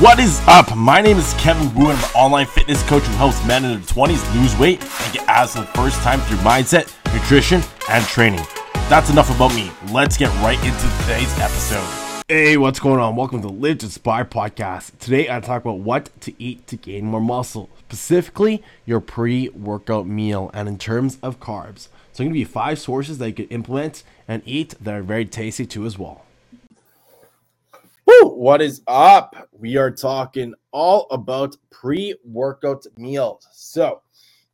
What is up? My name is Kevin Wu, and I'm an online fitness coach who helps men in their 20s lose weight and get abs for the first time through mindset, nutrition, and training. That's enough about me. Let's get right into today's episode. Hey, what's going on? Welcome to Live to Inspire podcast. Today, I talk about what to eat to gain more muscle, specifically your pre workout meal, and in terms of carbs. So, I'm going to you five sources that you can implement and eat that are very tasty too, as well. Woo! What is up? We are talking all about pre workout meals. So,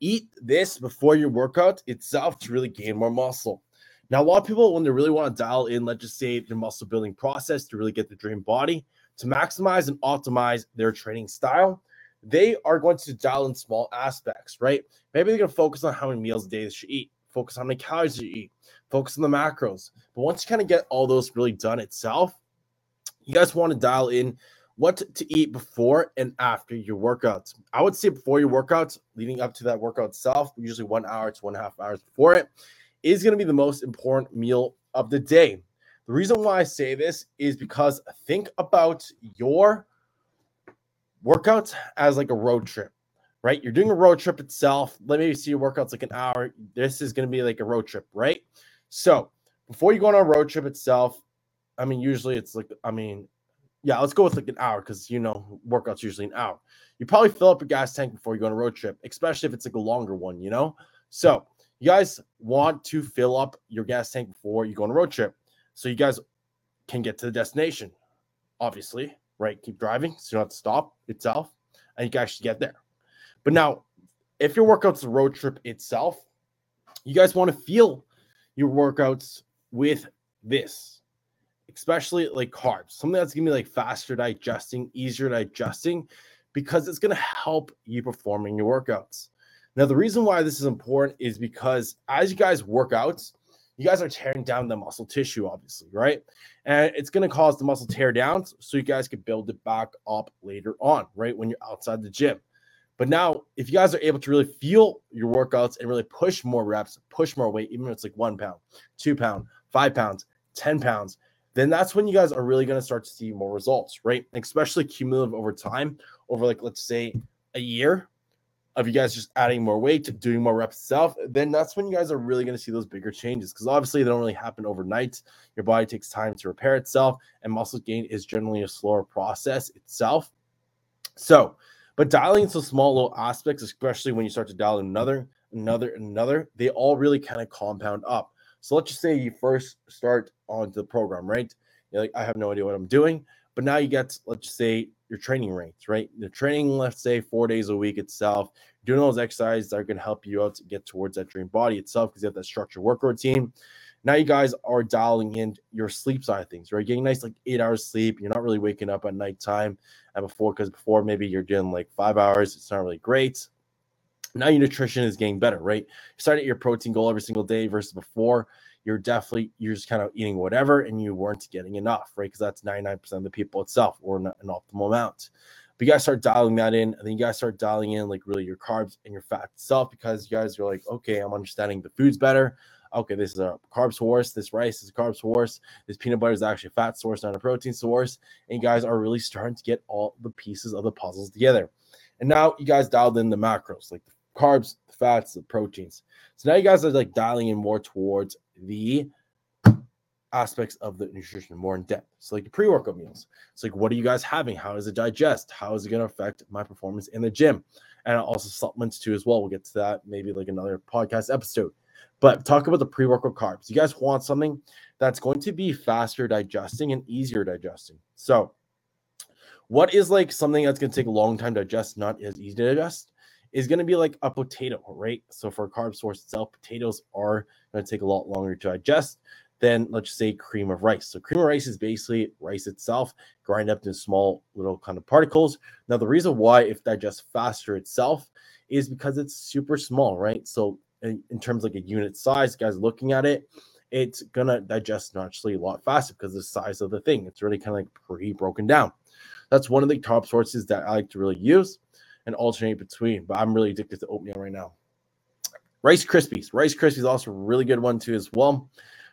eat this before your workout itself to really gain more muscle. Now, a lot of people, when they really want to dial in, let's just say their muscle building process to really get the dream body, to maximize and optimize their training style, they are going to dial in small aspects, right? Maybe they're going to focus on how many meals a day they should eat, focus on how many calories you eat, focus on the macros. But once you kind of get all those really done itself, you guys want to dial in what to eat before and after your workouts. I would say before your workouts, leading up to that workout itself, usually one hour to one and a half hours before it, is going to be the most important meal of the day. The reason why I say this is because think about your workouts as like a road trip, right? You're doing a road trip itself. Let me see your workouts like an hour. This is going to be like a road trip, right? So before you go on a road trip itself, I mean, usually it's like, I mean, yeah, let's go with like an hour because you know workouts usually an hour. You probably fill up your gas tank before you go on a road trip, especially if it's like a longer one, you know. So you guys want to fill up your gas tank before you go on a road trip, so you guys can get to the destination. Obviously, right? Keep driving, so you don't have to stop itself, and you can actually get there. But now, if your workout's a road trip itself, you guys want to feel your workouts with this especially like carbs, something that's gonna be like faster digesting, easier digesting, because it's gonna help you performing your workouts. Now, the reason why this is important is because as you guys work out, you guys are tearing down the muscle tissue, obviously, right? And it's going to cause the muscle tear down so you guys can build it back up later on, right? When you're outside the gym. But now, if you guys are able to really feel your workouts and really push more reps, push more weight, even if it's like one pound, two pound, five pounds, 10 pounds, then that's when you guys are really going to start to see more results, right? Especially cumulative over time, over like, let's say a year of you guys just adding more weight, to doing more reps itself, then that's when you guys are really going to see those bigger changes because obviously they don't really happen overnight. Your body takes time to repair itself, and muscle gain is generally a slower process itself. So, but dialing into small little aspects, especially when you start to dial in another, another, another, they all really kind of compound up. So let's just say you first start on the program, right? You're like, I have no idea what I'm doing. But now you get, let's just say, your training rates, right? The training, let's say, four days a week itself, doing those exercises that are going to help you out to get towards that dream body itself because you have that structured work routine. Now you guys are dialing in your sleep side of things, right? Getting nice like eight hours sleep. You're not really waking up at nighttime and before because before maybe you're doing like five hours. It's not really great. Now your nutrition is getting better, right? You're starting at your protein goal every single day versus before. You're definitely you're just kind of eating whatever, and you weren't getting enough, right? Because that's 99% of the people itself, or an optimal amount. But you guys start dialing that in, and then you guys start dialing in like really your carbs and your fat itself, because you guys are like, okay, I'm understanding the foods better. Okay, this is a carb source. This rice is a carb source. This peanut butter is actually a fat source, not a protein source. And you guys are really starting to get all the pieces of the puzzles together. And now you guys dialed in the macros, like the carbs, fats, the proteins. So now you guys are like dialing in more towards the aspects of the nutrition more in depth. So like the pre-workout meals. It's like what are you guys having? How does it digest? How is it going to affect my performance in the gym? And also supplements too as well. We'll get to that maybe like another podcast episode. But talk about the pre-workout carbs. You guys want something that's going to be faster digesting and easier digesting. So what is like something that's going to take a long time to digest, not as easy to digest? Is going to be like a potato, right? So for a carb source itself, potatoes are going to take a lot longer to digest than let's say cream of rice. So cream of rice is basically rice itself, grind up into small little kind of particles. Now the reason why it digests faster itself is because it's super small, right? So in, in terms of like a unit size, guys looking at it, it's gonna digest naturally a lot faster because the size of the thing. It's really kind of like pre-broken down. That's one of the top sources that I like to really use and alternate between. But I'm really addicted to oatmeal right now. Rice Krispies. Rice Krispies also a really good one too as well.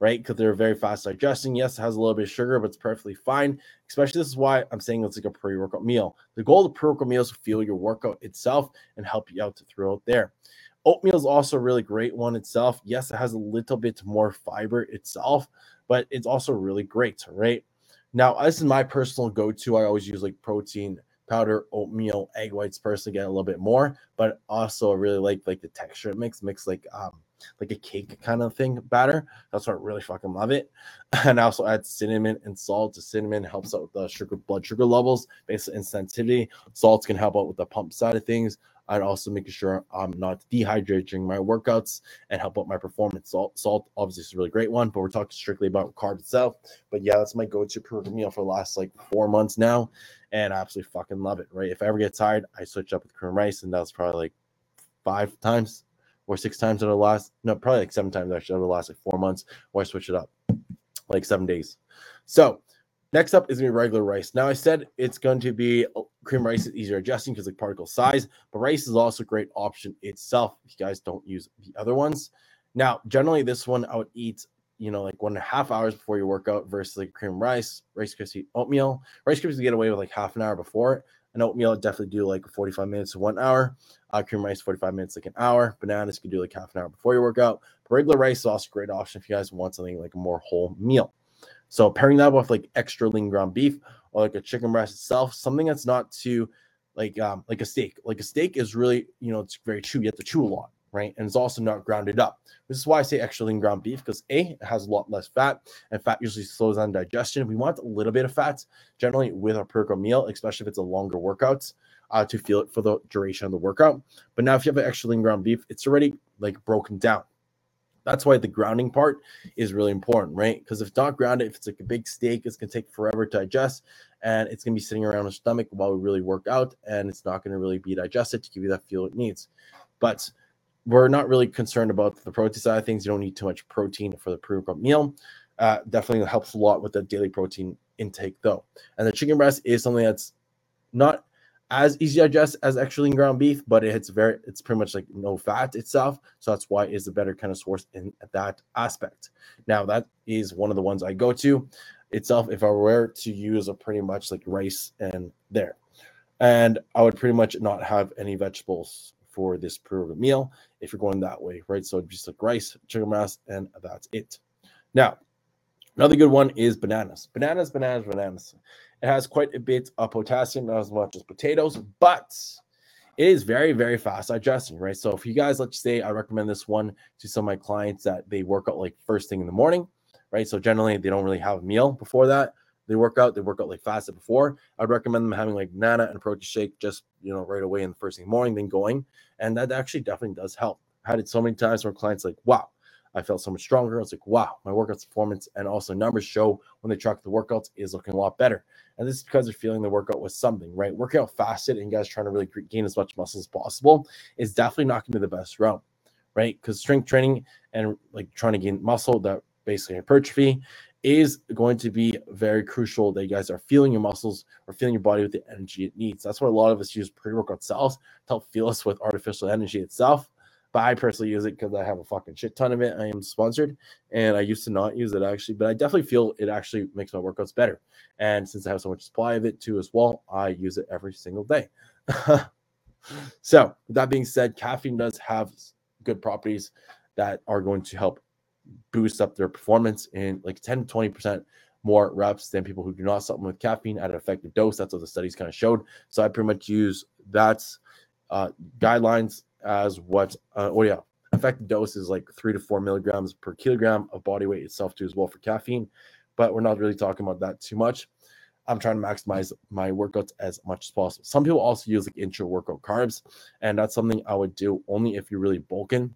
right? Because they're very fast digesting. Yes, it has a little bit of sugar, but it's perfectly fine. Especially this is why I'm saying it's like a pre-workout meal. The goal of the pre-workout meal is to fuel your workout itself and help you out to throw throughout there. Oatmeal is also a really great one itself. Yes, it has a little bit more fiber itself, but it's also really great, right? Now, this is my personal go-to. I always use like protein powder, oatmeal, egg whites personally get a little bit more, but also I really like like the texture it makes, makes like um like a cake kind of thing batter. That's why I really fucking love it. And I also add cinnamon and salt. The cinnamon helps out with the sugar blood sugar levels, basically insensitivity. Salts can help out with the pump side of things. I'd also making sure I'm not dehydrated during my workouts and help out my performance. Salt, salt obviously is a really great one, but we're talking strictly about carbs itself. But yeah, that's my go-to protein meal for the last like four months now, and I absolutely fucking love it. Right? If I ever get tired, I switch up with cream rice, and that's probably like five times or six times in the last no, probably like seven times actually over the last like four months, or I switch it up like seven days. So Next up is gonna be regular rice. Now I said it's going to be oh, cream rice is easier adjusting because like particle size, but rice is also a great option itself if you guys don't use the other ones. Now, generally this one I would eat, you know, like one and a half hours before your workout versus like cream rice, rice crispy oatmeal. Rice crispy get away with like half an hour before. It. An oatmeal I'd definitely do like 45 minutes to one hour. Uh, cream rice 45 minutes like an hour. Bananas could do like half an hour before your workout. But regular rice is also a great option if you guys want something like a more whole meal. So pairing that with like extra lean ground beef or like a chicken breast itself, something that's not too like um like a steak. Like a steak is really, you know, it's very chew. You have to chew a lot, right? And it's also not grounded up. This is why I say extra lean ground beef because A, it has a lot less fat, and fat usually slows down digestion. We want a little bit of fat generally with our pre meal, especially if it's a longer workout, uh, to feel it for the duration of the workout. But now if you have an extra lean ground beef, it's already like broken down. That's why the grounding part is really important, right? Because if not grounded, if it's like a big steak, it's gonna take forever to digest, and it's gonna be sitting around the stomach while we really work out, and it's not gonna really be digested to give you that feel it needs. But we're not really concerned about the protein side of things. You don't need too much protein for the pre-workout meal. Uh, definitely helps a lot with the daily protein intake, though. And the chicken breast is something that's not as easy digest as actually ground beef, but it's very it's pretty much like no fat itself. So that's why it's a better kind of source in that aspect. Now that is one of the ones I go to itself if I were to use a pretty much like rice and there. And I would pretty much not have any vegetables for this per meal if you're going that way, right? So just like rice, chicken mass, and that's it. Now, another good one is bananas. Bananas, bananas, bananas. It has quite a bit of potassium, not as much as potatoes, but it is very, very fast digesting, right? So if you guys, let's say, I recommend this one to some of my clients that they work out like first thing in the morning, right? So generally they don't really have a meal before that. They work out, they work out like fasted before. I'd recommend them having like banana and protein shake just you know right away in the first thing in the morning, then going. And that actually definitely does help. I had it so many times where clients like, wow, I felt so much stronger. I was like, wow, my workout performance and also numbers show when they track the workouts is looking a lot better. And this is because they're feeling the workout was something, right? Working out fasted and guys trying to really gain as much muscle as possible is definitely not going to be the best route, right? Because strength training and like trying to gain muscle that basically hypertrophy is going to be very crucial that you guys are feeling your muscles or feeling your body with the energy it needs. That's why a lot of us use pre-workout cells to help feel us with artificial energy itself but I personally use it because I have a fucking shit ton of it. I am sponsored and I used to not use it actually, but I definitely feel it actually makes my workouts better. And since I have so much supply of it too as well, I use it every single day. so, that being said, caffeine does have good properties that are going to help boost up their performance in like 10 20% more reps than people who do not supplement with caffeine at an effective dose. That's what the studies kind of showed. So I pretty much use that's uh, guidelines as what uh, oh yeah. Effective dose is like three to four milligrams per kilogram of body weight itself too as well for caffeine but we're not really talking about that too much. I'm trying to maximize my workouts as much as possible. Some people also use like intra workout carbs and that's something i would do only if you're really bulking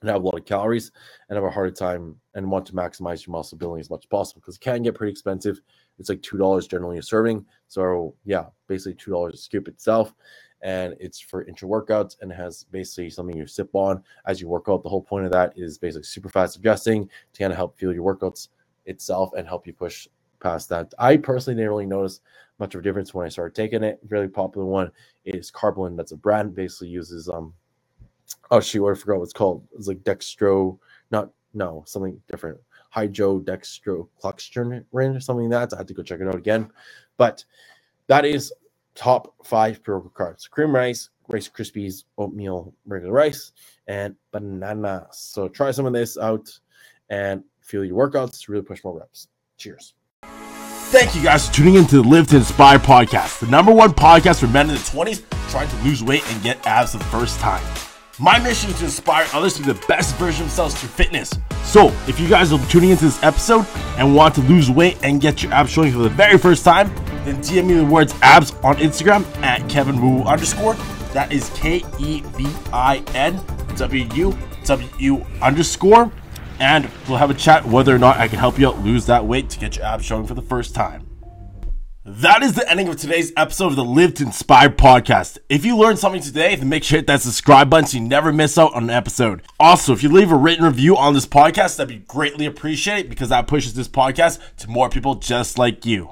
and have a lot of calories and have a harder time and want to maximize your muscle building as much as possible because it can get pretty expensive. It's like two dollars generally a serving. So yeah basically two dollars a scoop itself and it's for intra workouts and has basically something you sip on as you work out. The whole point of that is basically super fast adjusting to kind of help fuel your workouts itself and help you push past that. I personally didn't really notice much of a difference when I started taking it. Really popular one is Karbolyn. That's a brand basically uses um oh shoot, I forgot what it's called. It's like dextro, not no, something different. hydrodextrochloroquine or something like that. I had to go check it out again. But that is top five pre workout carbs cream rice, Rice Krispies, oatmeal, regular rice, and bananas. So try some of this out and feel your workouts. Really push more reps. Cheers. Thank you guys for tuning in to the Live to Inspire podcast, the number one podcast for men in the 20s trying to lose weight and get abs the first time. My mission is to inspire others to be the best version of themselves through fitness. So, if you guys are tuning into this episode and want to lose weight and get your abs showing for the very first time, then DM me the words abs on Instagram at Kevin Wu underscore. That is K E V I N W U W U underscore. And we'll have a chat whether or not I can help you out lose that weight to get your abs showing for the first time. That is the ending of today's episode of the Live to Inspire podcast. If you learned something today, then make sure to hit that subscribe button so you never miss out on an episode. Also, if you leave a written review on this podcast, that'd be greatly appreciated because that pushes this podcast to more people just like you.